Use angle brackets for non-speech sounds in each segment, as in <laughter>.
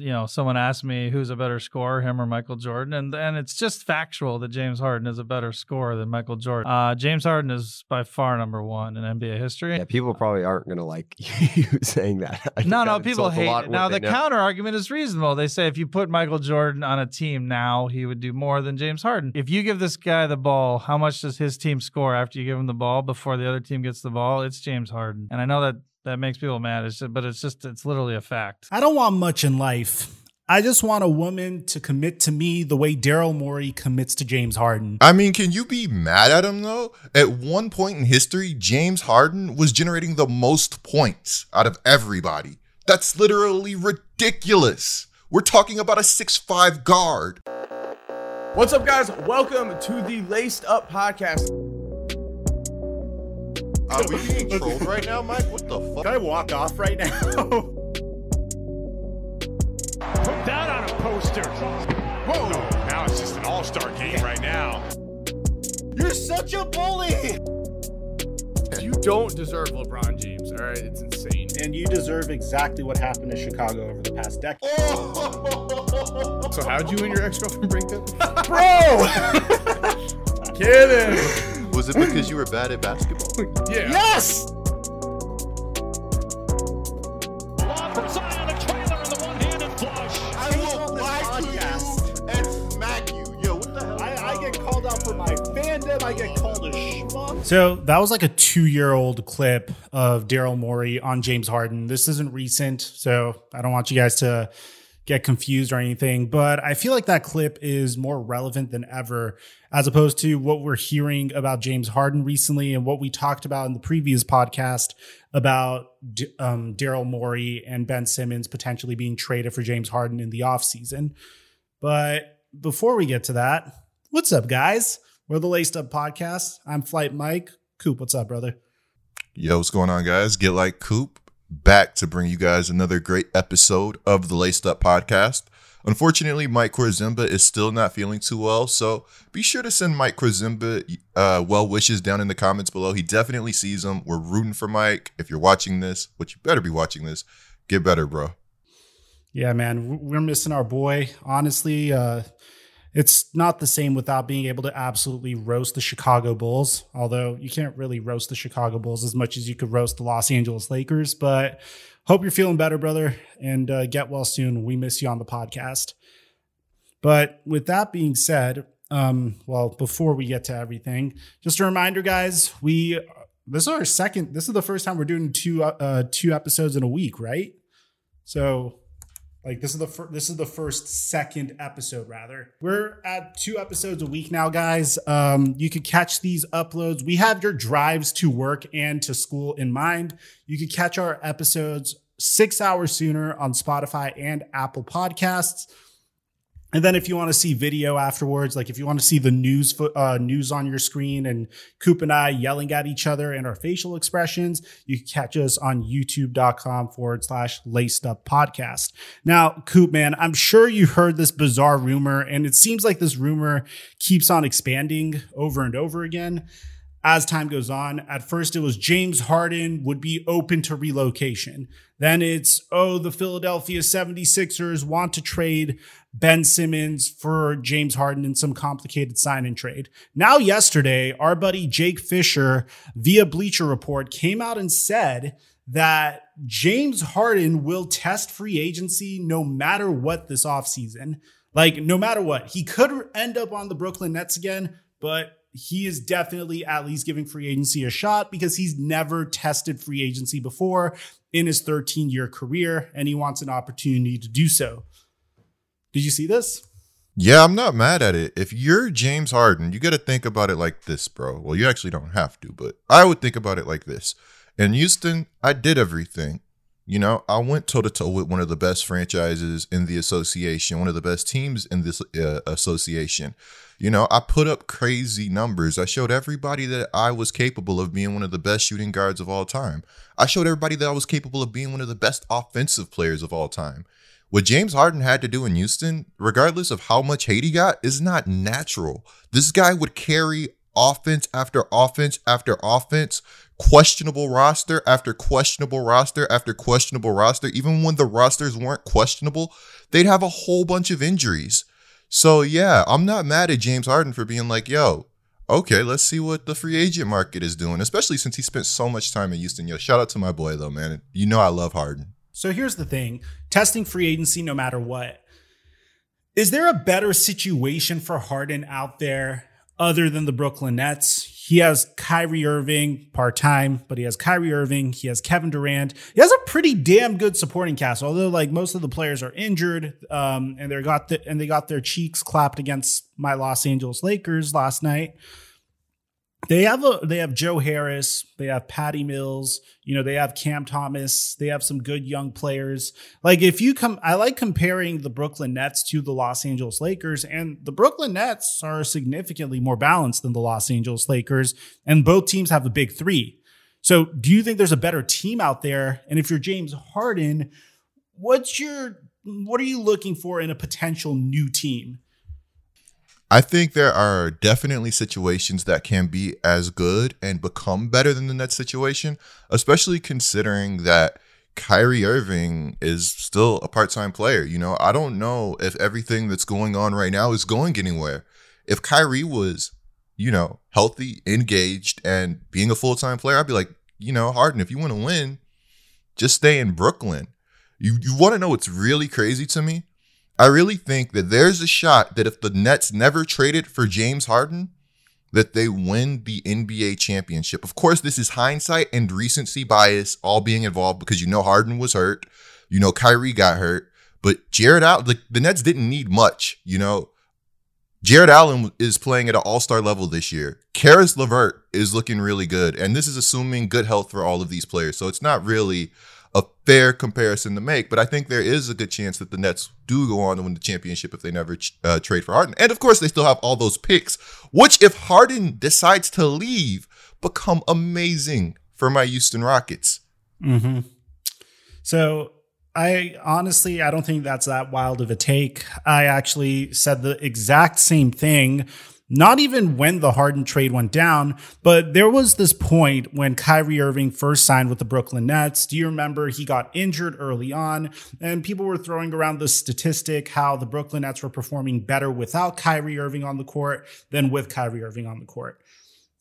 you know, someone asked me who's a better scorer, him or Michael Jordan, and and it's just factual that James Harden is a better scorer than Michael Jordan. Uh, James Harden is by far number one in NBA history. Yeah, people probably aren't going to like <laughs> you saying that. No, no, people hate it. Now the know. counter argument is reasonable. They say if you put Michael Jordan on a team now, he would do more than James Harden. If you give this guy the ball, how much does his team score after you give him the ball before the other team gets the ball? It's James Harden, and I know that that makes people mad. It's just, but it's just it's literally a fact. I don't want much in life. I just want a woman to commit to me the way Daryl Morey commits to James Harden. I mean, can you be mad at him though? At one point in history, James Harden was generating the most points out of everybody. That's literally ridiculous. We're talking about a six-five guard. What's up, guys? Welcome to the Laced Up Podcast. Are we being trolled right now, Mike? What the fuck? Can I walk off right now? <laughs> Put that on a poster. Whoa. Now it's just an all star game right now. You're such a bully. You don't deserve LeBron James, all right? It's insane. And you deserve exactly what happened to Chicago over the past decade. Oh! So, how'd you and your ex girlfriend break up? <laughs> Bro! <laughs> Kidding. Was it because you were bad at basketball? <laughs> Yeah. Yes! I get called a schmuck. So that was like a two year old clip of Daryl Morey on James Harden. This isn't recent, so I don't want you guys to get confused or anything, but I feel like that clip is more relevant than ever as opposed to what we're hearing about James Harden recently and what we talked about in the previous podcast about um, Daryl Morey and Ben Simmons potentially being traded for James Harden in the offseason. But before we get to that, what's up, guys? We're the Laced Up Podcast. I'm Flight Mike. Coop, what's up, brother? Yo, what's going on, guys? Get like Coop back to bring you guys another great episode of the Laced Up Podcast. Unfortunately, Mike Korzemba is still not feeling too well, so be sure to send Mike Korzemba uh, well wishes down in the comments below. He definitely sees them. We're rooting for Mike. If you're watching this, which you better be watching this, get better, bro. Yeah, man, we're missing our boy. Honestly, uh, it's not the same without being able to absolutely roast the Chicago Bulls, although you can't really roast the Chicago Bulls as much as you could roast the Los Angeles Lakers. But hope you're feeling better, brother, and uh, get well soon. We miss you on the podcast. But with that being said, um, well, before we get to everything, just a reminder, guys, we this is our second. This is the first time we're doing two uh, two episodes in a week, right? So like this is the fir- this is the first second episode rather. We're at two episodes a week now, guys. Um, you could catch these uploads. We have your drives to work and to school in mind. You could catch our episodes six hours sooner on Spotify and Apple Podcasts. And then if you want to see video afterwards, like if you want to see the news uh, news on your screen and Coop and I yelling at each other and our facial expressions, you can catch us on youtube.com forward slash laced up podcast. Now, Coop, man, I'm sure you heard this bizarre rumor and it seems like this rumor keeps on expanding over and over again as time goes on. At first, it was James Harden would be open to relocation. Then it's, oh, the Philadelphia 76ers want to trade Ben Simmons for James Harden in some complicated sign and trade. Now, yesterday, our buddy Jake Fisher via Bleacher Report came out and said that James Harden will test free agency no matter what this offseason. Like, no matter what, he could end up on the Brooklyn Nets again, but he is definitely at least giving free agency a shot because he's never tested free agency before in his 13 year career and he wants an opportunity to do so. Did you see this? Yeah, I'm not mad at it. If you're James Harden, you got to think about it like this, bro. Well, you actually don't have to, but I would think about it like this. In Houston, I did everything. You know, I went toe to toe with one of the best franchises in the association, one of the best teams in this uh, association. You know, I put up crazy numbers. I showed everybody that I was capable of being one of the best shooting guards of all time. I showed everybody that I was capable of being one of the best offensive players of all time. What James Harden had to do in Houston, regardless of how much hate he got, is not natural. This guy would carry offense after offense after offense, questionable roster after questionable roster after questionable roster, even when the rosters weren't questionable, they'd have a whole bunch of injuries. So yeah, I'm not mad at James Harden for being like, yo, okay, let's see what the free agent market is doing, especially since he spent so much time in Houston. Yo, shout out to my boy though, man. You know I love Harden. So here's the thing testing free agency no matter what. Is there a better situation for Harden out there other than the Brooklyn Nets? He has Kyrie Irving part time, but he has Kyrie Irving. He has Kevin Durant. He has a pretty damn good supporting cast. Although like most of the players are injured, um, and they got the, and they got their cheeks clapped against my Los Angeles Lakers last night. They have a they have Joe Harris, they have Patty Mills, you know, they have Cam Thomas, they have some good young players. Like if you come I like comparing the Brooklyn Nets to the Los Angeles Lakers and the Brooklyn Nets are significantly more balanced than the Los Angeles Lakers and both teams have the big 3. So, do you think there's a better team out there? And if you're James Harden, what's your what are you looking for in a potential new team? I think there are definitely situations that can be as good and become better than the Nets situation, especially considering that Kyrie Irving is still a part time player. You know, I don't know if everything that's going on right now is going anywhere. If Kyrie was, you know, healthy, engaged, and being a full time player, I'd be like, you know, Harden, if you want to win, just stay in Brooklyn. You you want to know what's really crazy to me? I really think that there's a shot that if the Nets never traded for James Harden, that they win the NBA championship. Of course, this is hindsight and recency bias all being involved because you know Harden was hurt, you know Kyrie got hurt, but Jared out like the Nets didn't need much, you know. Jarrett Allen is playing at an all-star level this year. Caris LeVert is looking really good, and this is assuming good health for all of these players. So it's not really a fair comparison to make, but I think there is a good chance that the Nets do go on to win the championship if they never uh, trade for Harden. And of course, they still have all those picks, which if Harden decides to leave, become amazing for my Houston Rockets. Mm-hmm. So I honestly, I don't think that's that wild of a take. I actually said the exact same thing not even when the Harden trade went down, but there was this point when Kyrie Irving first signed with the Brooklyn Nets. Do you remember he got injured early on? And people were throwing around the statistic how the Brooklyn Nets were performing better without Kyrie Irving on the court than with Kyrie Irving on the court.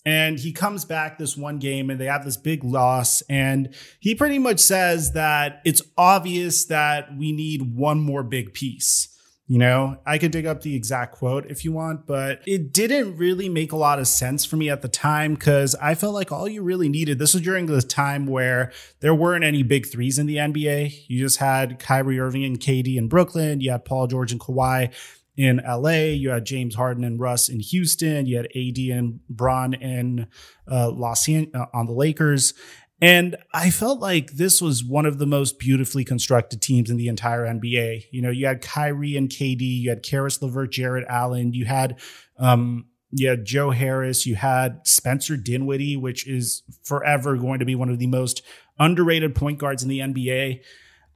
And he comes back this one game and they have this big loss. And he pretty much says that it's obvious that we need one more big piece. You know, I could dig up the exact quote if you want, but it didn't really make a lot of sense for me at the time because I felt like all you really needed, this was during the time where there weren't any big threes in the NBA. You just had Kyrie Irving and KD in Brooklyn, you had Paul George and Kawhi in LA, you had James Harden and Russ in Houston, you had AD and Bron in uh, Los uh, on the Lakers. And I felt like this was one of the most beautifully constructed teams in the entire NBA. You know, you had Kyrie and KD, you had Caris LeVert, Jarrett Allen, you had um, you had Joe Harris, you had Spencer Dinwiddie, which is forever going to be one of the most underrated point guards in the NBA.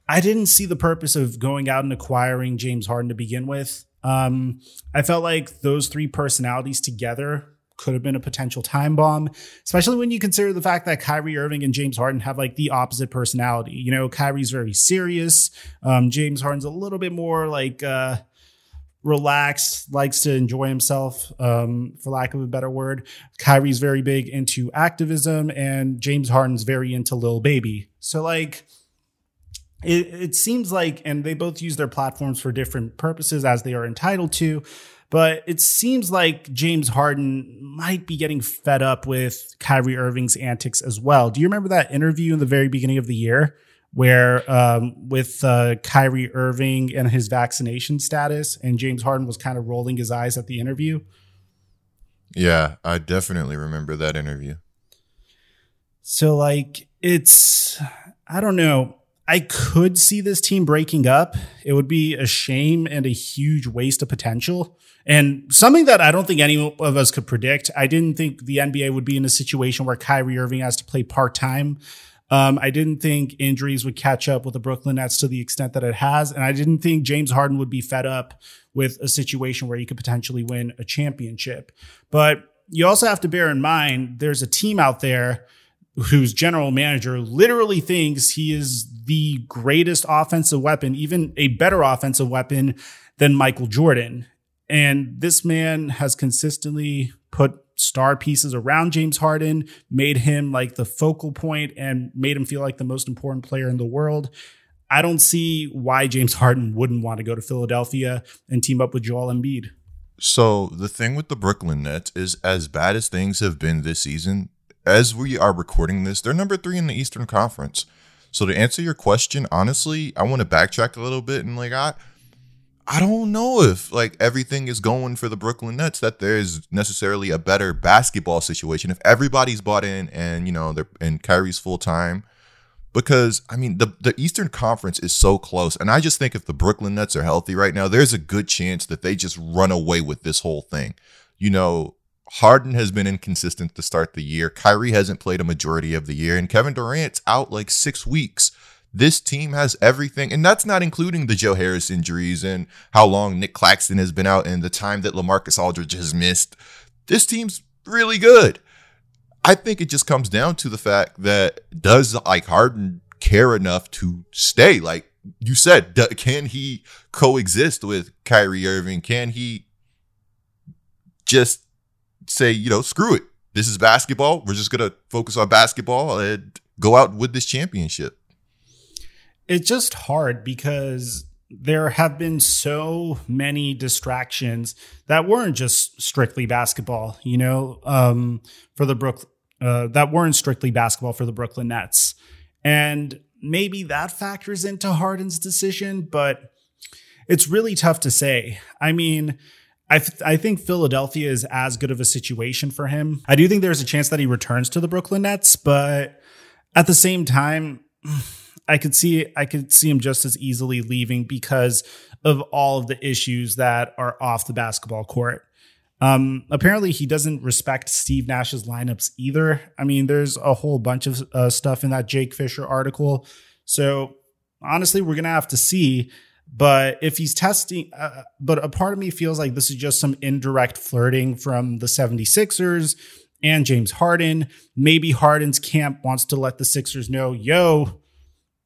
I didn't see the purpose of going out and acquiring James Harden to begin with. Um, I felt like those three personalities together could have been a potential time bomb, especially when you consider the fact that Kyrie Irving and James Harden have like the opposite personality. You know, Kyrie's very serious. Um, James Harden's a little bit more like uh, relaxed, likes to enjoy himself, um, for lack of a better word. Kyrie's very big into activism, and James Harden's very into Lil Baby. So like. It, it seems like, and they both use their platforms for different purposes as they are entitled to. But it seems like James Harden might be getting fed up with Kyrie Irving's antics as well. Do you remember that interview in the very beginning of the year where um, with uh, Kyrie Irving and his vaccination status, and James Harden was kind of rolling his eyes at the interview? Yeah, I definitely remember that interview. So, like, it's, I don't know. I could see this team breaking up. It would be a shame and a huge waste of potential. And something that I don't think any of us could predict. I didn't think the NBA would be in a situation where Kyrie Irving has to play part time. Um, I didn't think injuries would catch up with the Brooklyn Nets to the extent that it has. And I didn't think James Harden would be fed up with a situation where he could potentially win a championship. But you also have to bear in mind there's a team out there whose general manager literally thinks he is the greatest offensive weapon, even a better offensive weapon than Michael Jordan. And this man has consistently put star pieces around James Harden, made him like the focal point and made him feel like the most important player in the world. I don't see why James Harden wouldn't want to go to Philadelphia and team up with Joel Embiid. So the thing with the Brooklyn Nets is as bad as things have been this season, as we are recording this, they're number three in the Eastern Conference. So to answer your question, honestly, I want to backtrack a little bit and like I I don't know if like everything is going for the Brooklyn Nets that there's necessarily a better basketball situation if everybody's bought in and you know they're and Kyrie's full time because I mean the the Eastern Conference is so close and I just think if the Brooklyn Nets are healthy right now there's a good chance that they just run away with this whole thing. You know, Harden has been inconsistent to start the year. Kyrie hasn't played a majority of the year and Kevin Durant's out like 6 weeks this team has everything, and that's not including the Joe Harris injuries and how long Nick Claxton has been out and the time that LaMarcus Aldridge has missed. This team's really good. I think it just comes down to the fact that does like Harden care enough to stay? Like you said, can he coexist with Kyrie Irving? Can he just say, you know, screw it. This is basketball. We're just going to focus on basketball and go out with this championship it's just hard because there have been so many distractions that weren't just strictly basketball, you know, um, for the Brook uh, that weren't strictly basketball for the Brooklyn Nets. And maybe that factors into Harden's decision, but it's really tough to say. I mean, I, think Philadelphia is as good of a situation for him. I do think there's a chance that he returns to the Brooklyn Nets, but at the same time, <sighs> I could see I could see him just as easily leaving because of all of the issues that are off the basketball court. Um, apparently, he doesn't respect Steve Nash's lineups either. I mean, there's a whole bunch of uh, stuff in that Jake Fisher article. So honestly, we're gonna have to see. But if he's testing, uh, but a part of me feels like this is just some indirect flirting from the 76ers and James Harden. Maybe Harden's camp wants to let the Sixers know, yo,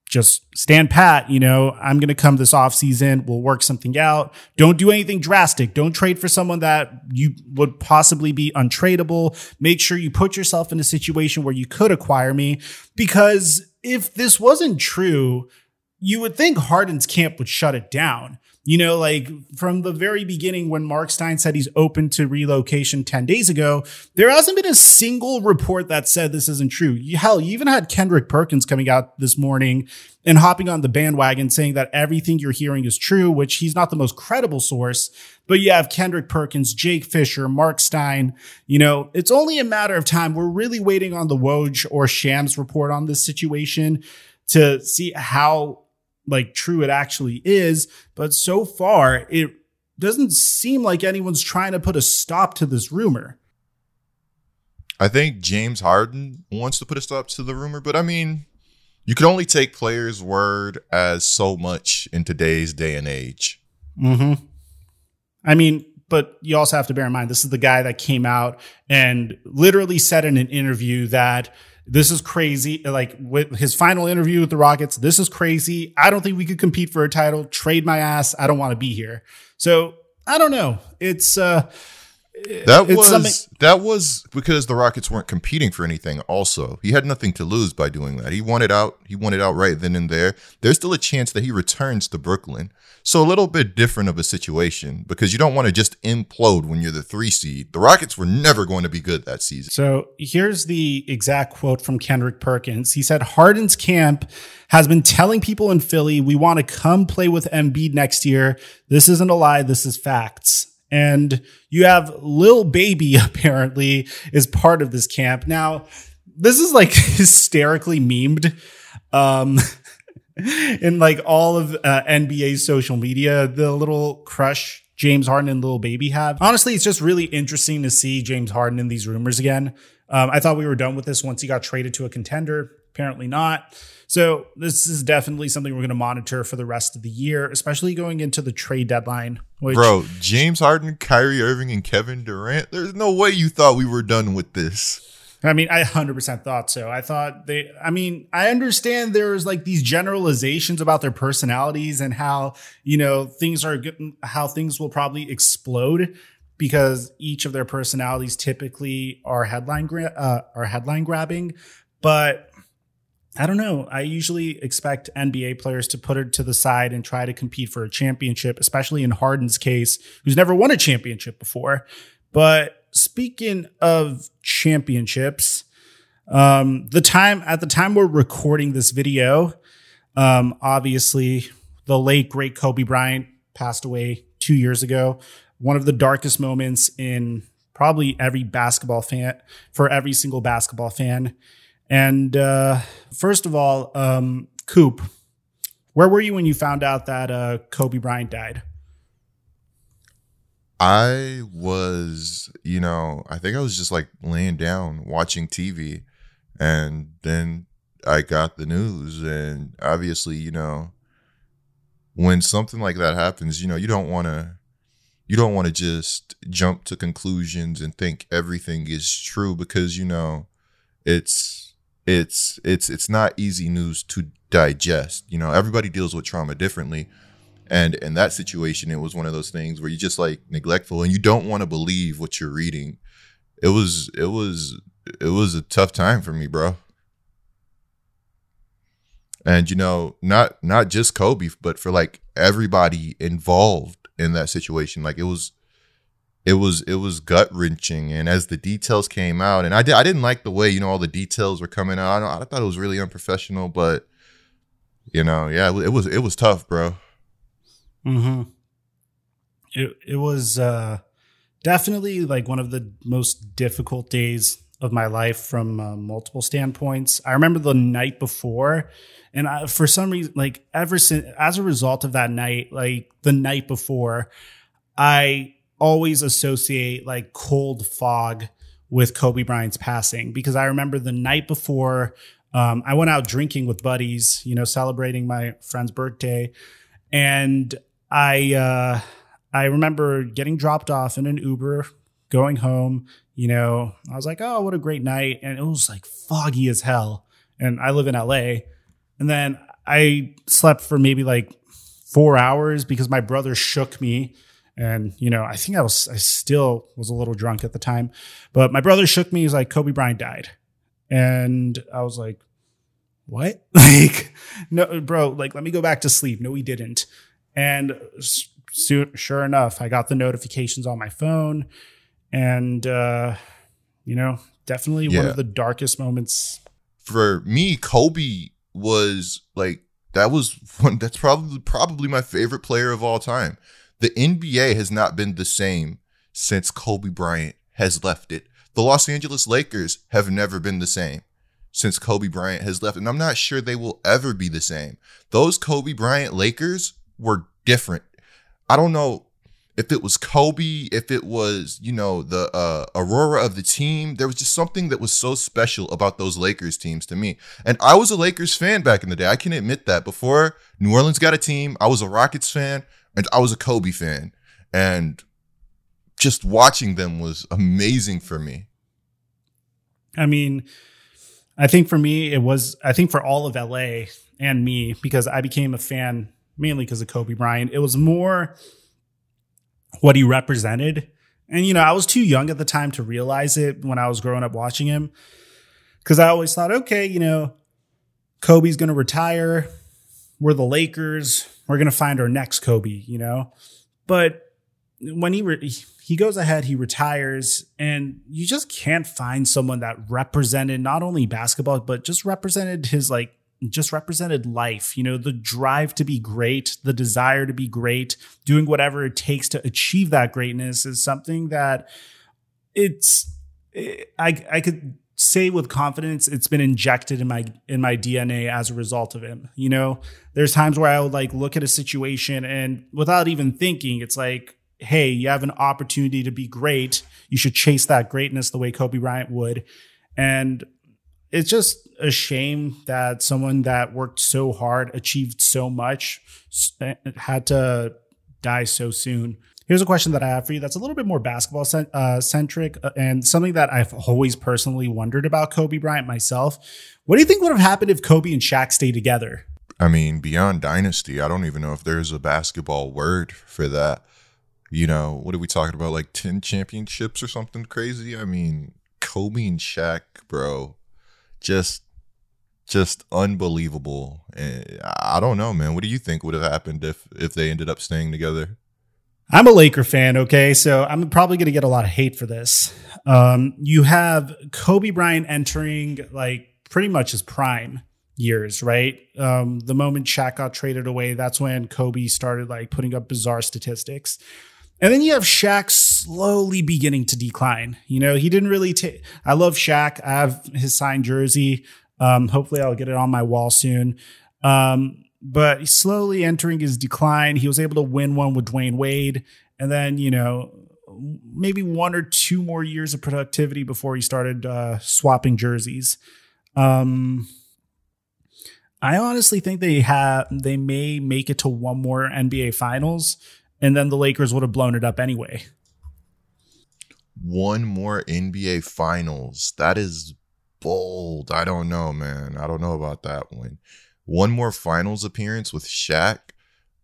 just stand pat. You know, I'm going to come this off season. We'll work something out. Don't do anything drastic. Don't trade for someone that you would possibly be untradeable. Make sure you put yourself in a situation where you could acquire me. Because if this wasn't true, you would think Harden's camp would shut it down. You know, like from the very beginning, when Mark Stein said he's open to relocation 10 days ago, there hasn't been a single report that said this isn't true. Hell, you even had Kendrick Perkins coming out this morning and hopping on the bandwagon saying that everything you're hearing is true, which he's not the most credible source. But you have Kendrick Perkins, Jake Fisher, Mark Stein. You know, it's only a matter of time. We're really waiting on the Woj or Shams report on this situation to see how like true it actually is. But so far, it doesn't seem like anyone's trying to put a stop to this rumor. I think James Harden wants to put a stop to the rumor, but I mean, you can only take players' word as so much in today's day and age. Hmm. I mean, but you also have to bear in mind this is the guy that came out and literally said in an interview that this is crazy. Like with his final interview with the Rockets, this is crazy. I don't think we could compete for a title. Trade my ass. I don't want to be here. So I don't know. It's uh that was that was because the Rockets weren't competing for anything. Also, he had nothing to lose by doing that. He wanted out. He wanted out right then and there. There's still a chance that he returns to Brooklyn. So a little bit different of a situation because you don't want to just implode when you're the three seed. The Rockets were never going to be good that season. So here's the exact quote from Kendrick Perkins. He said, "Harden's camp has been telling people in Philly we want to come play with Embiid next year. This isn't a lie. This is facts." And you have Lil Baby <laughs> apparently is part of this camp. Now, this is like <laughs> hysterically memed. Um, <laughs> in like all of uh, NBA social media, the little crush James Harden and Lil Baby have. Honestly, it's just really interesting to see James Harden in these rumors again. Um, I thought we were done with this once he got traded to a contender. Apparently not. So this is definitely something we're going to monitor for the rest of the year, especially going into the trade deadline. Which, Bro, James Harden, Kyrie Irving, and Kevin Durant. There's no way you thought we were done with this. I mean, I 100% thought so. I thought they, I mean, I understand there's like these generalizations about their personalities and how, you know, things are, how things will probably explode because each of their personalities typically are headline, gra- uh, are headline grabbing. But I don't know. I usually expect NBA players to put it to the side and try to compete for a championship, especially in Harden's case, who's never won a championship before. But speaking of championships, um, the time at the time we're recording this video, um, obviously the late great Kobe Bryant passed away two years ago. One of the darkest moments in probably every basketball fan for every single basketball fan. And uh, first of all, um, Coop, where were you when you found out that uh, Kobe Bryant died? I was, you know, I think I was just like laying down watching TV, and then I got the news, and obviously, you know, when something like that happens, you know, you don't want to you don't want to just jump to conclusions and think everything is true because you know it's it's it's it's not easy news to digest you know? Everybody deals with trauma differently and in that situation it was one of those things where you just like neglectful and you don't want to believe what you're reading. It was it was it was a tough time for me bro. And you know not not just kobe but for like everybody involved in that situation. Like it was it was it was gut wrenching and as the details came out and i did i didn't like the way you know all the details were coming out i, I thought it was really unprofessional but you know yeah it was it was tough bro Hmm. It it was uh, definitely like one of the most difficult days of my life from uh, multiple standpoints. I remember the night before, and I, for some reason, like ever since, as a result of that night, like the night before, I always associate like cold fog with Kobe Bryant's passing because I remember the night before um, I went out drinking with buddies, you know, celebrating my friend's birthday, and I uh, I remember getting dropped off in an Uber, going home. You know, I was like, oh, what a great night, and it was like foggy as hell. And I live in LA, and then I slept for maybe like four hours because my brother shook me. And, you know, I think I was, I still was a little drunk at the time, but my brother shook me. He's like, Kobe Bryant died. And I was like, what? <laughs> Like, no, bro, like, let me go back to sleep. No, he didn't. And so, sure enough, I got the notifications on my phone. And, uh, you know, definitely yeah. one of the darkest moments. For me, Kobe was like, that was <laughs> one that's probably probably my favorite player of all time. The NBA has not been the same since Kobe Bryant has left it. The Los Angeles Lakers have never been the same since Kobe Bryant has left, and I'm not sure they will ever be the same. Those Kobe Bryant Lakers were different. I don't know if it was Kobe, if it was, you know, the uh, Aurora of the team. There was just something that was so special about those Lakers teams to me. And I was a Lakers fan back in the day. I can admit that. Before New Orleans got a team, I was a Rockets fan and I was a Kobe fan. And just watching them was amazing for me. I mean, I think for me, it was, I think for all of LA and me, because I became a fan mainly because of Kobe Bryant. It was more what he represented. And, you know, I was too young at the time to realize it when I was growing up watching him. Cause I always thought, okay, you know, Kobe's going to retire. We're the Lakers. We're going to find our next Kobe, you know? But when he, re- he goes ahead, he retires, and you just can't find someone that represented not only basketball, but just represented his like just represented life, you know, the drive to be great, the desire to be great, doing whatever it takes to achieve that greatness is something that it's eh, I I could say with confidence it's been injected in my in my DNA as a result of him. You know, there's times where I would like look at a situation and without even thinking, it's like, hey, you have an opportunity to be great. You should chase that greatness the way Kobe Bryant would. And it's just a shame that someone that worked so hard, achieved so much, had to die so soon. Here's a question that I have for you that's a little bit more basketball uh, centric uh, and something that I've always personally wondered about Kobe Bryant myself. What do you think would have happened if Kobe and Shaq stayed together? I mean, beyond dynasty, I don't even know if there's a basketball word for that. You know, what are we talking about? Like 10 championships or something crazy? I mean, Kobe and Shaq, bro, just just unbelievable. And I don't know, man. What do you think would have happened if if they ended up staying together? I'm a Laker fan, okay? So I'm probably going to get a lot of hate for this. Um, you have Kobe Bryant entering like pretty much his prime years, right? Um, the moment Shaq got traded away, that's when Kobe started like putting up bizarre statistics. And then you have Shaq slowly beginning to decline. You know, he didn't really take. I love Shaq. I have his signed jersey. Um, hopefully, I'll get it on my wall soon. Um, but slowly entering his decline, he was able to win one with Dwyane Wade, and then you know maybe one or two more years of productivity before he started uh, swapping jerseys. Um, I honestly think they have they may make it to one more NBA Finals, and then the Lakers would have blown it up anyway. One more NBA Finals. That is bold. I don't know, man. I don't know about that one. One more finals appearance with Shaq.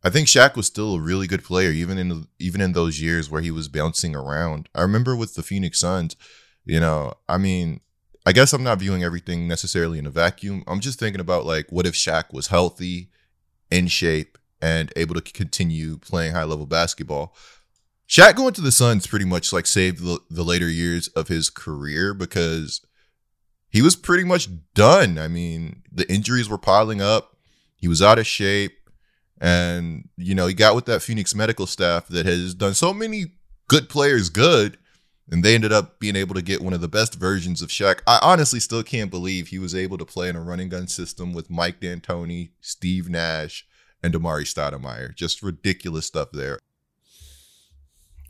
I think Shaq was still a really good player, even in even in those years where he was bouncing around. I remember with the Phoenix Suns, you know, I mean, I guess I'm not viewing everything necessarily in a vacuum. I'm just thinking about like, what if Shaq was healthy, in shape, and able to continue playing high level basketball? Shaq going to the Suns pretty much like saved the, the later years of his career because he was pretty much done. I mean, the injuries were piling up. He was out of shape. And, you know, he got with that Phoenix medical staff that has done so many good players good. And they ended up being able to get one of the best versions of Shaq. I honestly still can't believe he was able to play in a running gun system with Mike D'Antoni, Steve Nash, and Amar'e Stoudemire. Just ridiculous stuff there.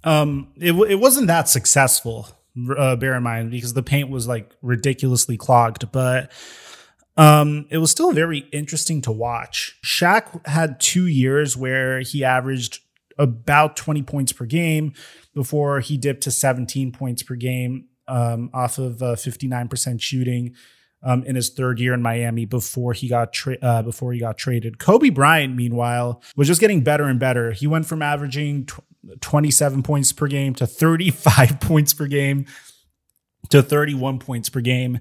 Um, it, it wasn't that successful uh, bear in mind because the paint was like ridiculously clogged, but um, it was still very interesting to watch. Shaq had two years where he averaged about 20 points per game before he dipped to 17 points per game um, off of uh, 59% shooting. Um, in his third year in Miami before he got tra- uh, before he got traded. Kobe Bryant, meanwhile, was just getting better and better. He went from averaging 27 points per game to 35 <laughs> points per game to 31 points per game.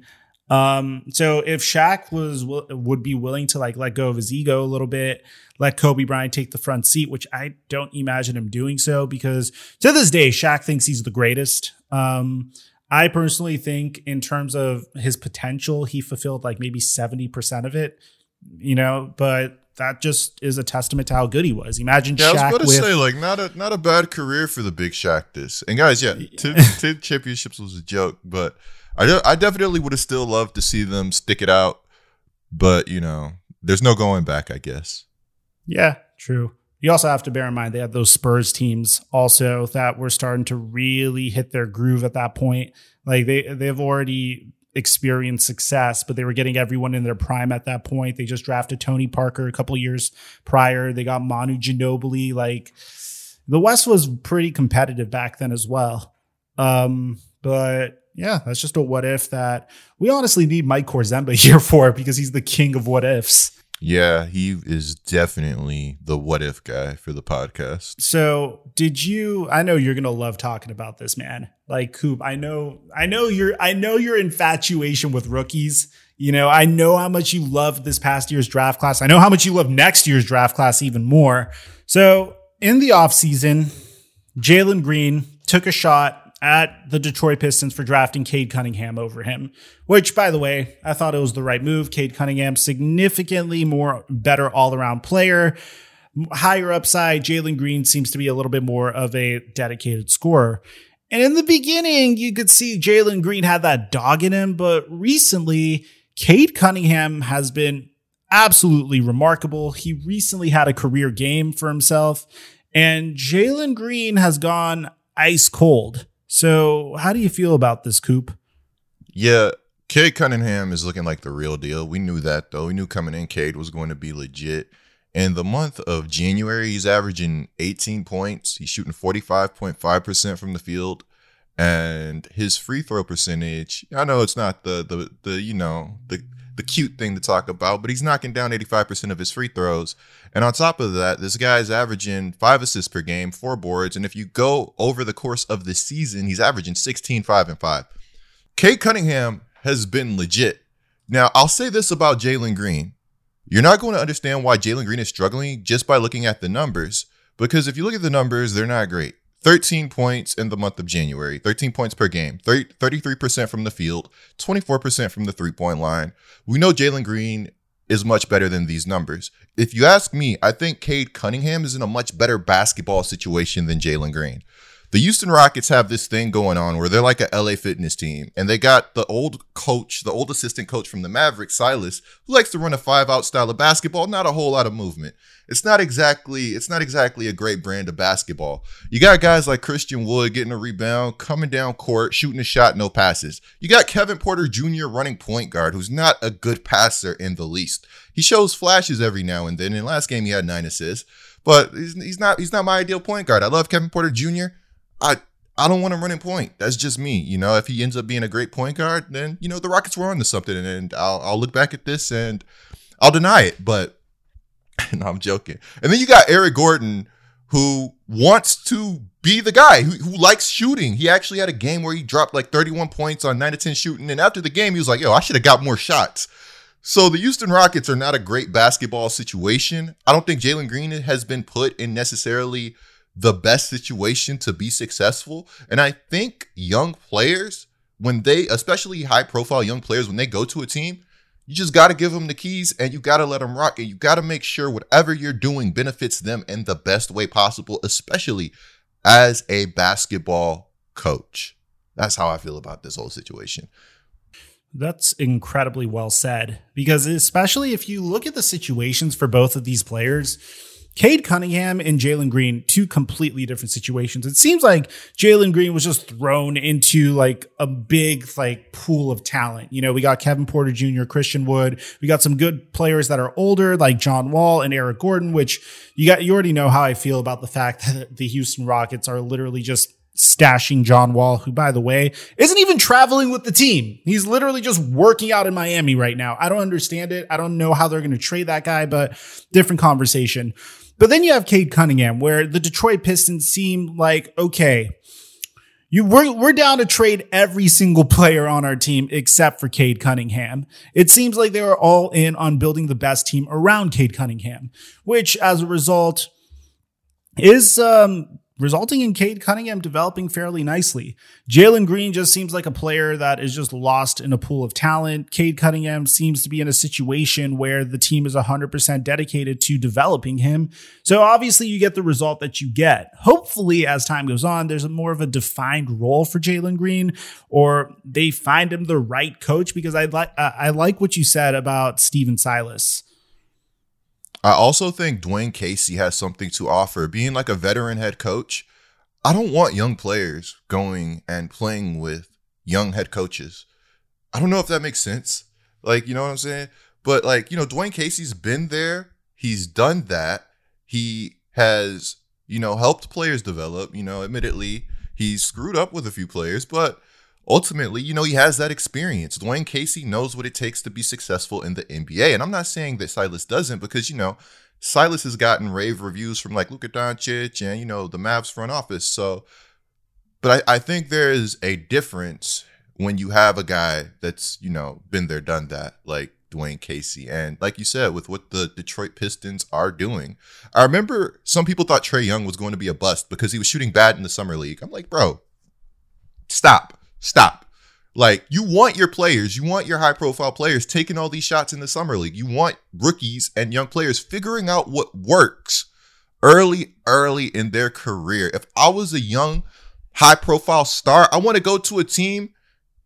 Um, so if Shaq was would be willing to like let go of his ego a little bit, let Kobe Bryant take the front seat, which I don't imagine him doing so because to this day Shaq thinks he's the greatest. Um, I personally think in terms of his potential, he fulfilled like maybe 70% of it, you know, but that just is a testament to how good he was. Imagine yeah, Shaq I was about to say like not a not a bad career for the big Shaq. This and guys, yeah, ten <laughs> championships was a joke, but I I definitely would have still loved to see them stick it out. But you know, there's no going back, I guess. Yeah, true. You also have to bear in mind they had those Spurs teams also that were starting to really hit their groove at that point. Like they they've already experienced success, but they were getting everyone in their prime at that point. They just drafted Tony Parker a couple years prior. They got Manu Ginobili. Like the West was pretty competitive back then as well. Um, but yeah, that's just a what if that we honestly need Mike Korzemba <laughs> here for because he's the king of what ifs. Yeah, he is definitely the what if guy for the podcast. So, did you I know you're going to love talking about this, man. Like Coop, I know I know your I know your infatuation with rookies. You know, I know how much you love this past year's draft class. I know how much you love next year's draft class even more. So, in the offseason, Jalen Green took a shot at the Detroit Pistons for drafting Cade Cunningham over him, which, by the way, I thought it was the right move. Cade Cunningham, significantly more better all around player, higher upside. Jalen Green seems to be a little bit more of a dedicated scorer. And in the beginning, you could see Jalen Green had that dog in him, but recently, Cade Cunningham has been absolutely remarkable. He recently had a career game for himself, and Jalen Green has gone ice cold. So, how do you feel about this, Coop? Yeah, Cade Cunningham is looking like the real deal. We knew that though. We knew coming in, Cade was going to be legit. In the month of January, he's averaging 18 points. He's shooting 45.5% from the field. And his free throw percentage, I know it's not the the the you know, the the cute thing to talk about, but he's knocking down 85% of his free throws. And on top of that, this guy's averaging five assists per game, four boards. And if you go over the course of the season, he's averaging 16, 5, and 5. Cade Cunningham has been legit. Now, I'll say this about Jalen Green. You're not going to understand why Jalen Green is struggling just by looking at the numbers, because if you look at the numbers, they're not great. 13 points in the month of January, 13 points per game, 30, 33% from the field, 24% from the three point line. We know Jalen Green is much better than these numbers. If you ask me, I think Cade Cunningham is in a much better basketball situation than Jalen Green the Houston Rockets have this thing going on where they're like a LA fitness team and they got the old coach, the old assistant coach from the Mavericks, Silas, who likes to run a five out style of basketball, not a whole lot of movement. It's not exactly it's not exactly a great brand of basketball. You got guys like Christian Wood getting a rebound, coming down court, shooting a shot, no passes. You got Kevin Porter Jr. running point guard, who's not a good passer in the least. He shows flashes every now and then. In last game, he had nine assists, but he's, he's not he's not my ideal point guard. I love Kevin Porter Jr. I I don't want him running point. That's just me. You know, if he ends up being a great point guard, then you know the Rockets were on to something, and I'll I'll look back at this and I'll deny it. But <laughs> no, I'm joking. And then you got Eric Gordon, who wants to be the guy who, who likes shooting. He actually had a game where he dropped like 31 points on 9 to 10 shooting, and after the game, he was like, "Yo, I should have got more shots." So the Houston Rockets are not a great basketball situation. I don't think Jalen Green has been put in necessarily the best situation to be successful. And I think young players, when they, especially high profile young players, when they go to a team, you just got to give them the keys and you got to let them rock. And you got to make sure whatever you're doing benefits them in the best way possible, especially as a basketball coach. That's how I feel about this whole situation. That's incredibly well said because, especially if you look at the situations for both of these players, Cade Cunningham and Jalen Green, two completely different situations. It seems like Jalen Green was just thrown into like a big like pool of talent. You know, we got Kevin Porter Jr., Christian Wood. We got some good players that are older, like John Wall and Eric Gordon, which you got you already know how I feel about the fact <laughs> that the Houston Rockets are literally just stashing John Wall, who, by the way, isn't even traveling with the team. He's literally just working out in Miami right now. I don't understand it. I don't know how they're going to trade that guy, but different conversation. But then you have Cade Cunningham, where the Detroit Pistons seem like, okay, you we're, we're down to trade every single player on our team except for Cade Cunningham. It seems like they are all in on building the best team around Cade Cunningham, which as a result is um, resulting in Cade Cunningham developing fairly nicely. Jalen Green just seems like a player that is just lost in a pool of talent. Cade Cunningham seems to be in a situation where the team is 100% dedicated to developing him. So obviously you get the result that you get. Hopefully as time goes on, there's a more of a defined role for Jalen Green or they find him the right coach because I like, I like what you said about Stephen Silas. I also think Dwane Casey has something to offer. Being like a veteran head coach, I don't want young players going and playing with young head coaches. I don't know if that makes sense. Like, you know what I'm saying? But like, you know, Dwane Casey's been there. He's done that. He has, you know, helped players develop. You know, admittedly, he's screwed up with a few players, but ultimately, you know, he has that experience. Dwane Casey knows what it takes to be successful in the NBA. And I'm not saying that Silas doesn't because, you know, Silas has gotten rave reviews from like Luka Doncic and, you know, the Mavs front office. So, but I, I think there is a difference when you have a guy that's, you know, been there, done that, like Dwane Casey. And like you said, with what the Detroit Pistons are doing, I remember some people thought Trae Young was going to be a bust because he was shooting bad in the summer league. I'm like, bro, stop Stop. Like you want your players, you want your high profile players taking all these shots in the summer league. You want rookies and young players figuring out what works early, early in their career. If I was a young, high profile star, I want to go to a team.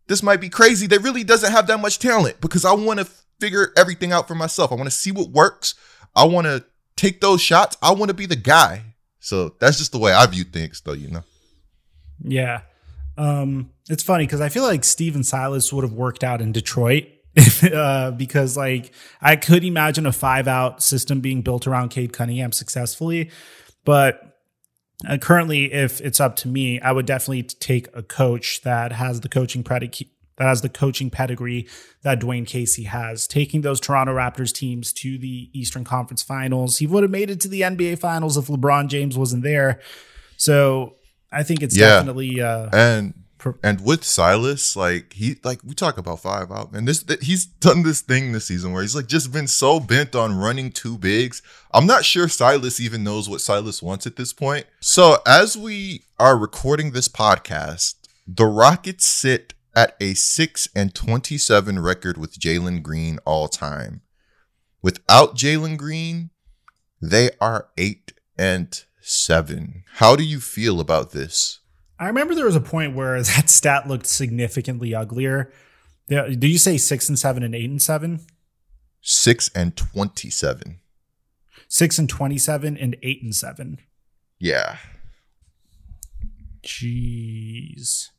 This might be crazy. That really doesn't have that much talent because I want to figure everything out for myself. I want to see what works. I want to take those shots. I want to be the guy. So that's just the way I view things, though, you know? Yeah. Um, it's funny because I feel like Stephen Silas would have worked out in Detroit <laughs> uh, because like I could imagine a five out system being built around Cade Cunningham successfully, but uh, currently, if it's up to me, I would definitely take a coach that has the coaching predicate that has the coaching pedigree that Dwane Casey has. Taking those Toronto Raptors teams to the Eastern Conference Finals, he would have made it to the NBA Finals if LeBron James wasn't there. So I think it's yeah. definitely uh, and and with Silas, like he like we talk about five out, and this he's done this thing this season where he's like just been so bent on running two bigs. I'm not sure Silas even knows what Silas wants at this point. So as we are recording this podcast, the Rockets sit at a six and twenty-seven record with Jalen Green all time. Without Jalen Green, they are eight and seven. How do you feel about this? I remember there was a point where <laughs> that stat looked significantly uglier. Did you say six and seven and eight and seven? Six and twenty-seven. Six and twenty-seven and eight and seven. Yeah. Jeez.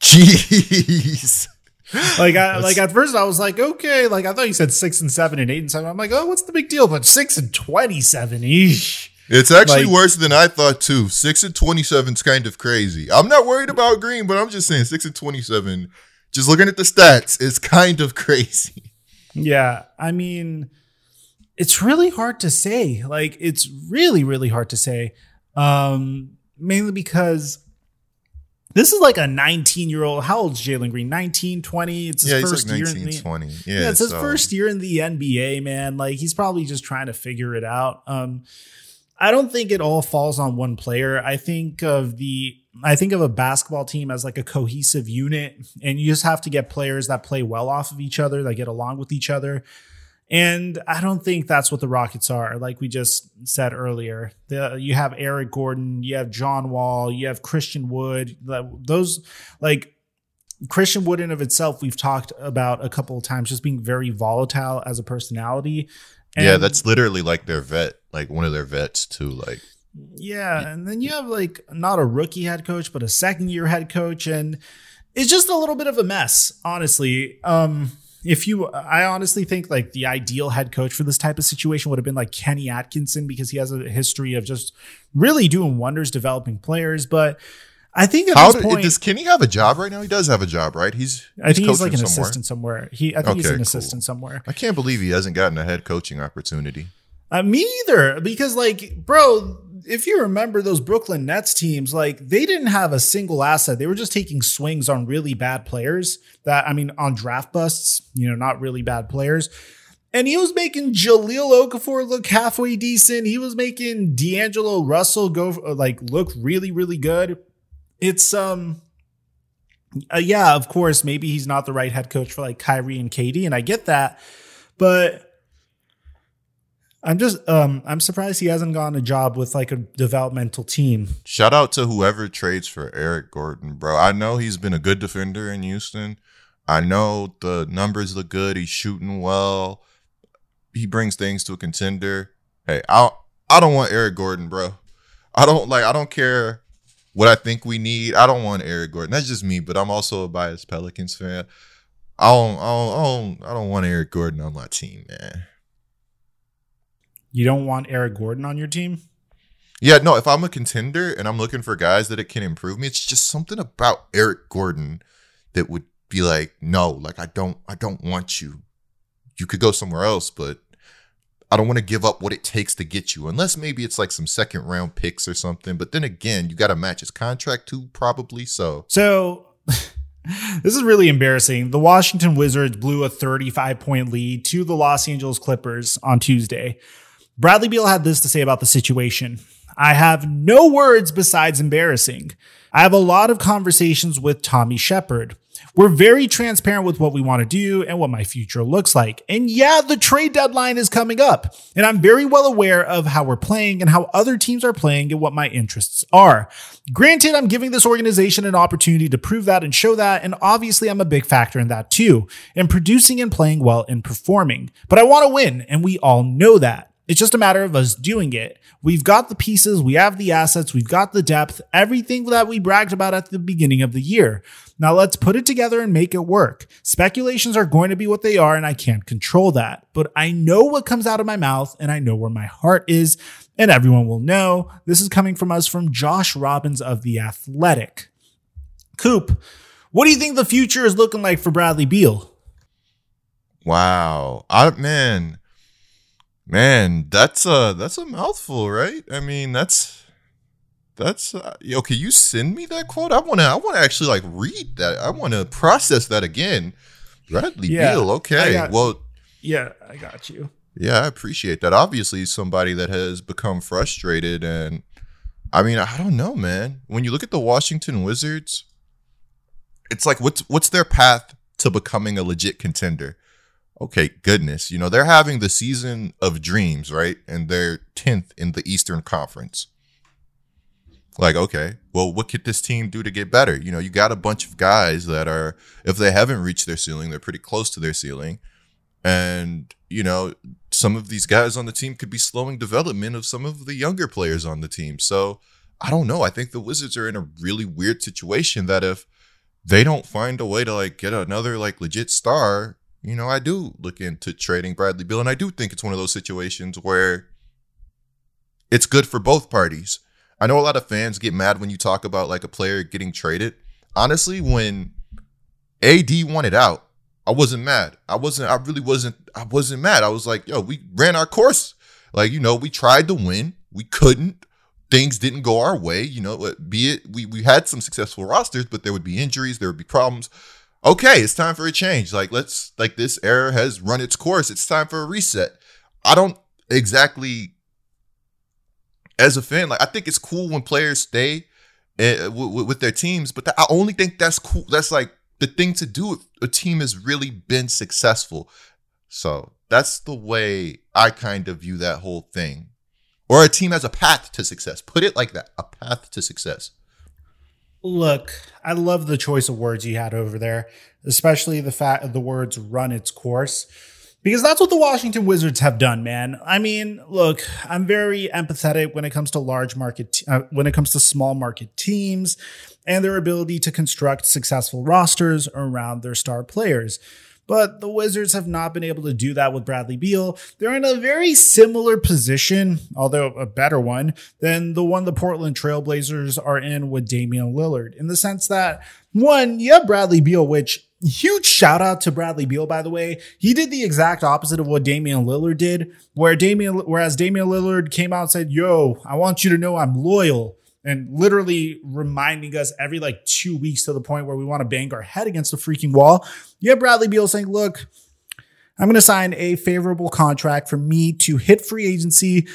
Jeez. <laughs> like I like at first I was like, okay, like I thought you said six and seven and eight and seven. I'm like, oh, what's the big deal? But six and twenty-seven, eesh. It's actually like, worse than I thought too. Six and twenty-seven is kind of crazy. I'm not worried about Green, but I'm just saying six and twenty-seven. Just looking at the stats, is kind of <laughs> crazy. Yeah, I mean, it's really hard to say. Like, it's really, really hard to say. Um, mainly because this is like a 19 year old. How old's Jalen Green? 19, 20. It's his yeah, first like 19, year. In the, 20. Yeah, yeah it's so. his first year in the NBA, man. Like he's probably just trying to figure it out. Um, I don't think it all falls on one player. I think of the I think of a basketball team as like a cohesive unit, and you just have to get players that play well off of each other, that get along with each other. And I don't think that's what the Rockets are. Like we just said earlier, the, you have Eric Gordon, you have John Wall, you have Christian Wood. Those like Christian Wood in of itself, we've talked about a couple of times, just being very volatile as a personality. And yeah, that's literally like their vet, like one of their vets too. Like, yeah, and then you have like not a rookie head coach, but a second year head coach, and it's just a little bit of a mess, honestly. Um, if you i honestly think like the ideal head coach for this type of situation would have been like kenny atkinson because he has a history of just really doing wonders developing players but i think at How this point, does kenny have a job right now he does have a job right he's, he's i think he's like an somewhere. assistant somewhere he i think okay, he's an cool. assistant somewhere i can't believe he hasn't gotten a head coaching opportunity uh, me either because like bro if you remember those Brooklyn Nets teams, like they didn't have a single asset. They were just taking swings on really bad players that, I mean, on draft busts, you know, not really bad players. And he was making Jahlil Okafor look halfway decent. He was making D'Angelo Russell go like look really, really good. It's, um, uh, yeah, of course, maybe he's not the right head coach for like Kyrie and Katie. and I get that. But I'm just um I'm surprised he hasn't gotten a job with like a developmental team. Shout out to whoever trades for Eric Gordon, bro. I know he's been a good defender in Houston. I know the numbers look good. He's shooting well. He brings things to a contender. Hey, I I don't want Eric Gordon, bro. I don't like I don't care what I think we need. I don't want Eric Gordon. That's just me, but I'm also a biased Pelicans fan. I don't I don't I don't, I don't want Eric Gordon on my team, man. You don't want Eric Gordon on your team? Yeah, no, if I'm a contender and I'm looking for guys that it can improve me, it's just something about Eric Gordon that would be like, no, like I don't I don't want you. You could go somewhere else, but I don't want to give up what it takes to get you, unless maybe it's like some second round picks or something. But then again, you got to match his contract too, probably. So, so <laughs> this is really embarrassing. The Washington Wizards blew a 35 point lead to the Los Angeles Clippers on Tuesday. Bradley Beal had this to say about the situation. I have no words besides embarrassing. I have a lot of conversations with Tommy Sheppard. We're very transparent with what we want to do and what my future looks like. And yeah, the trade deadline is coming up. And I'm very well aware of how we're playing and how other teams are playing and what my interests are. Granted, I'm giving this organization an opportunity to prove that and show that. And obviously, I'm a big factor in that too, in producing and playing well and performing. But I want to win, and we all know that. It's just a matter of us doing it. We've got the pieces, we have the assets, we've got the depth, everything that we bragged about at the beginning of the year. Now let's put it together and make it work. Speculations are going to be what they are, and I can't control that. But I know what comes out of my mouth, and I know where my heart is, and everyone will know. This is coming from us from Josh Robbins of The Athletic. Coop, what do you think the future is looking like for Bradley Beal? Wow. I man, man, that's a that's a mouthful, right? I mean, that's that's uh, okay. You send me that quote. I want to. I want to actually like read that. I want to process that again. Bradley yeah, Beal. Okay. Well. Yeah, I got you. Yeah, I appreciate that. Obviously, somebody that has become frustrated, and I mean, I don't know, man. When you look at the Washington Wizards, it's like what's what's their path to becoming a legit contender? Okay, goodness, you know they're having the season of dreams, right? And they're tenth in the Eastern Conference. Like, okay, well, what could this team do to get better? You know, you got a bunch of guys that are, if they haven't reached their ceiling, they're pretty close to their ceiling. And, you know, some of these guys on the team could be slowing development of some of the younger players on the team. So I don't know. I think the Wizards are in a really weird situation that if they don't find a way to like get another like legit star, you know, I do look into trading Bradley Beal. And I do think it's one of those situations where it's good for both parties. I know a lot of fans get mad when you talk about like a player getting traded. Honestly, when AD wanted out, I wasn't mad. I wasn't, I really wasn't, I wasn't mad. I was like, yo, we ran our course. Like, you know, we tried to win. We couldn't. Things didn't go our way. You know, be it we we had some successful rosters, but there would be injuries, there would be problems. Okay, it's time for a change. Like, let's like this era has run its course. It's time for a reset. I don't exactly as a fan, like I think it's cool when players stay uh, with, with, their teams, but I only think that's cool. That's like the thing to do if a team has really been successful. So that's the way I kind of view that whole thing. Or a team has a path to success. Put it like that a path to success. Look, I love the choice of words you had over there, especially the fact of the words run its course because that's what the Washington Wizards have done, man. I mean, look, I'm very empathetic when it comes to large market, uh, when it comes to small market teams and their ability to construct successful rosters around their star players. But the Wizards have not been able to do that with Bradley Beal. They're in a very similar position, although a better one, than the one the Portland Trailblazers are in with Damian Lillard, in the sense that, one, you have Bradley Beal, which Huge shout out to Bradley Beal, by the way. He did the exact opposite of what Damian Lillard did, where Damian, whereas Damian Lillard came out and said, Yo, I want you to know I'm loyal. And literally reminding us every like two weeks to the point where we want to bang our head against the freaking wall. You have Bradley Beal saying, Look, I'm going to sign a favorable contract for me to hit free agency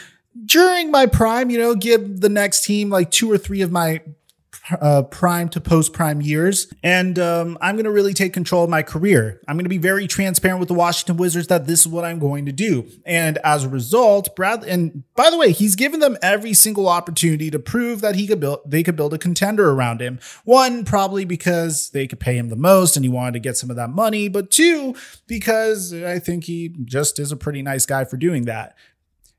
during my prime, you know, give the next team like two or three of my uh, prime to post prime years. And um, I'm going to really take control of my career. I'm going to be very transparent with the Washington Wizards that this is what I'm going to do. And as a result, Brad, and by the way, he's given them every single opportunity to prove that he could build, they could build a contender around him. One, probably because they could pay him the most and he wanted to get some of that money. But two, because I think he just is a pretty nice guy for doing that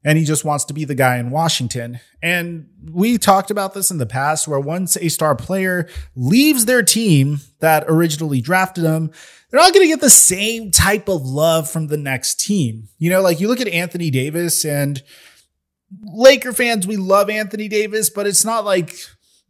and he just wants to be the guy in Washington. And we talked about this in the past where once a star player leaves their team that originally drafted them, they're not going to get the same type of love from the next team. You know, like you look at Anthony Davis and Laker fans, we love Anthony Davis, but it's not like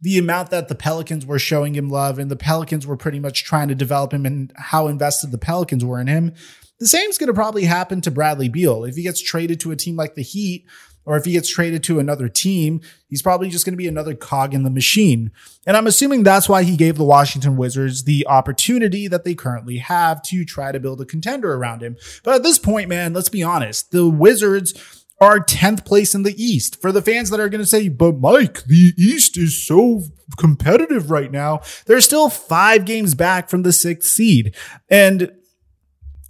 the amount that the Pelicans were showing him love and the Pelicans were pretty much trying to develop him and how invested the Pelicans were in him. The same is going to probably happen to Bradley Beal. If he gets traded to a team like the Heat, or if he gets traded to another team, he's probably just going to be another cog in the machine. And I'm assuming that's why he gave the Washington Wizards the opportunity that they currently have to try to build a contender around him. But at this point, man, let's be honest. The Wizards are 10th place in the East. For the fans that are going to say, but Mike, the East is so competitive right now. They're still five games back from the sixth seed. And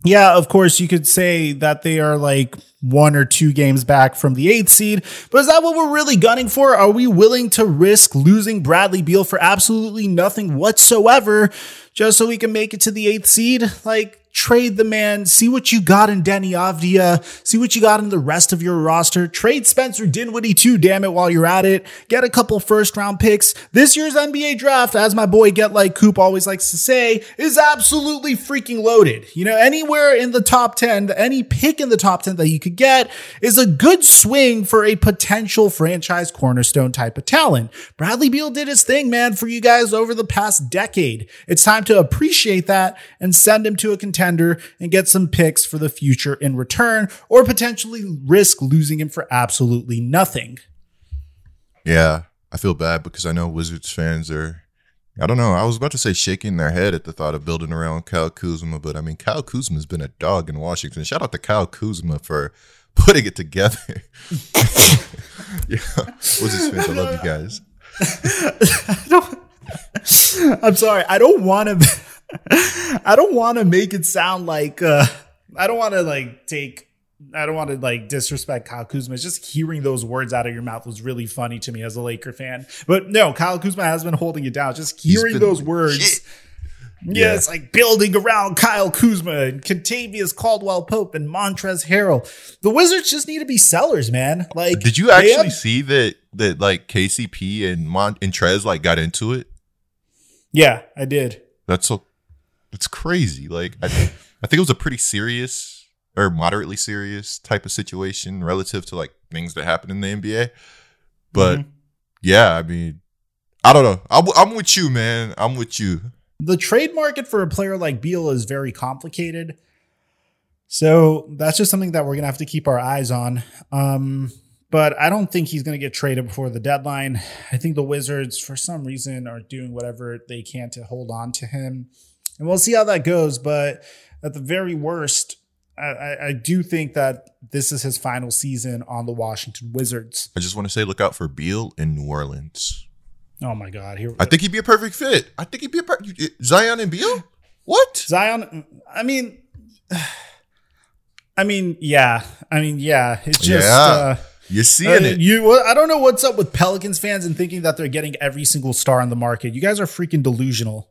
yeah, of course, you could say that they are like one or two games back from the eighth seed, but is that what we're really gunning for? Are we willing to risk losing Bradley Beal for absolutely nothing whatsoever just so we can make it to the eighth seed? Like, trade the man, see what you got in Danny Avdija, see what you got in the rest of your roster. Trade Spencer Dinwiddie too, damn it, while you're at it. Get a couple first round picks. This year's NBA draft, as my boy Get Like Coop always likes to say, is absolutely freaking loaded. You know, anywhere in the top 10, any pick in the top 10 that you could get is a good swing for a potential franchise cornerstone type of talent. Bradley Beal did his thing, man, for you guys over the past decade. It's time to appreciate that and send him to a contender and get some picks for the future in return, or potentially risk losing him for absolutely nothing. Yeah, I feel bad because I know Wizards fans are. I don't know. I was about to say shaking their head at the thought of building around Kyle Kuzma, but I mean, Kyle Kuzma's been a dog in Washington. Shout out to Kyle Kuzma for <laughs> putting it together. <laughs> yeah, Wizards fans, I love you guys. <laughs> I am sorry. I don't want to. I don't want to make it sound like uh, I don't want to like take I don't want to like disrespect Kyle Kuzma. It's just hearing those words out of your mouth was really funny to me as a Laker fan. But no, Kyle Kuzma has been holding it down. Just hearing those words. Yeah, yeah, it's like building around Kyle Kuzma and Kentavious Caldwell Pope and Montrezl Harrell. The Wizards just need to be sellers, man. Like, did you actually have- see that that like KCP and Mon and Trez like got into it? Yeah, I did. That's so it's crazy. Like I, th- I think it was a pretty serious or moderately serious type of situation relative to like things that happen in the NBA. But mm-hmm. yeah, I mean, I don't know. I'm, I'm with you, man. I'm with you. The trade market for a player like Beal is very complicated. So that's just something that we're going to have to keep our eyes on. Um, but I don't think he's going to get traded before the deadline. I think the Wizards, for some reason, are doing whatever they can to hold on to him and we'll see how that goes. But at the very worst, I, I, do think that this is his final season on the Washington Wizards. I just want to say, look out for Beal in New Orleans. Oh my God! Here, I think he'd be a perfect fit. I think he'd be a per- Zion and Beal. What Zion? I mean, <sighs> I mean, yeah. I mean, yeah. It's just. Yeah. Uh, you're seeing uh, it. You, I don't know what's up with Pelicans fans and thinking that they're getting every single star on the market. You guys are freaking delusional.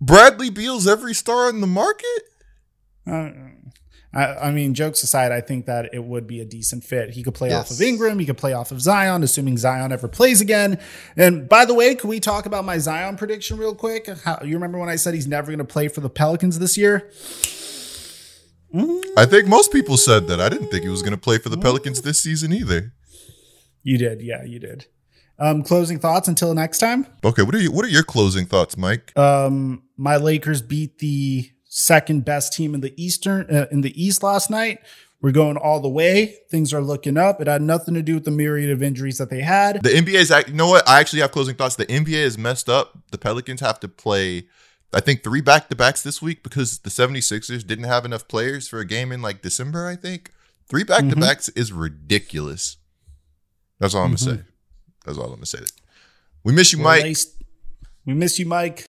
Bradley Beal's every star in the market? Uh, I, I, mean, jokes aside, I think that it would be a decent fit. He could play yes. off of Ingram. He could play off of Zion, assuming Zion ever plays again. And by the way, can we talk about my Zion prediction real quick? How, you remember when I said he's never going to play for the Pelicans this year? I think most people said that. I didn't think he was going to play for the Pelicans this season either. You did, yeah, you did. Um, closing thoughts until next time. Okay, what are you? What are your closing thoughts, Mike? Um, my Lakers beat the second best team in the Eastern uh, in the East last night. We're going all the way. Things are looking up. It had nothing to do with the myriad of injuries that they had. The NBA is, you know what? I actually have closing thoughts. The NBA is messed up. The Pelicans have to play, I think, three back to backs this week because the 76ers didn't have enough players for a game in like December, I think. Three back to backs is ridiculous. That's all I'm mm-hmm. going to say. That's all I'm gonna say. That we miss you, Mike. We miss you, Mike.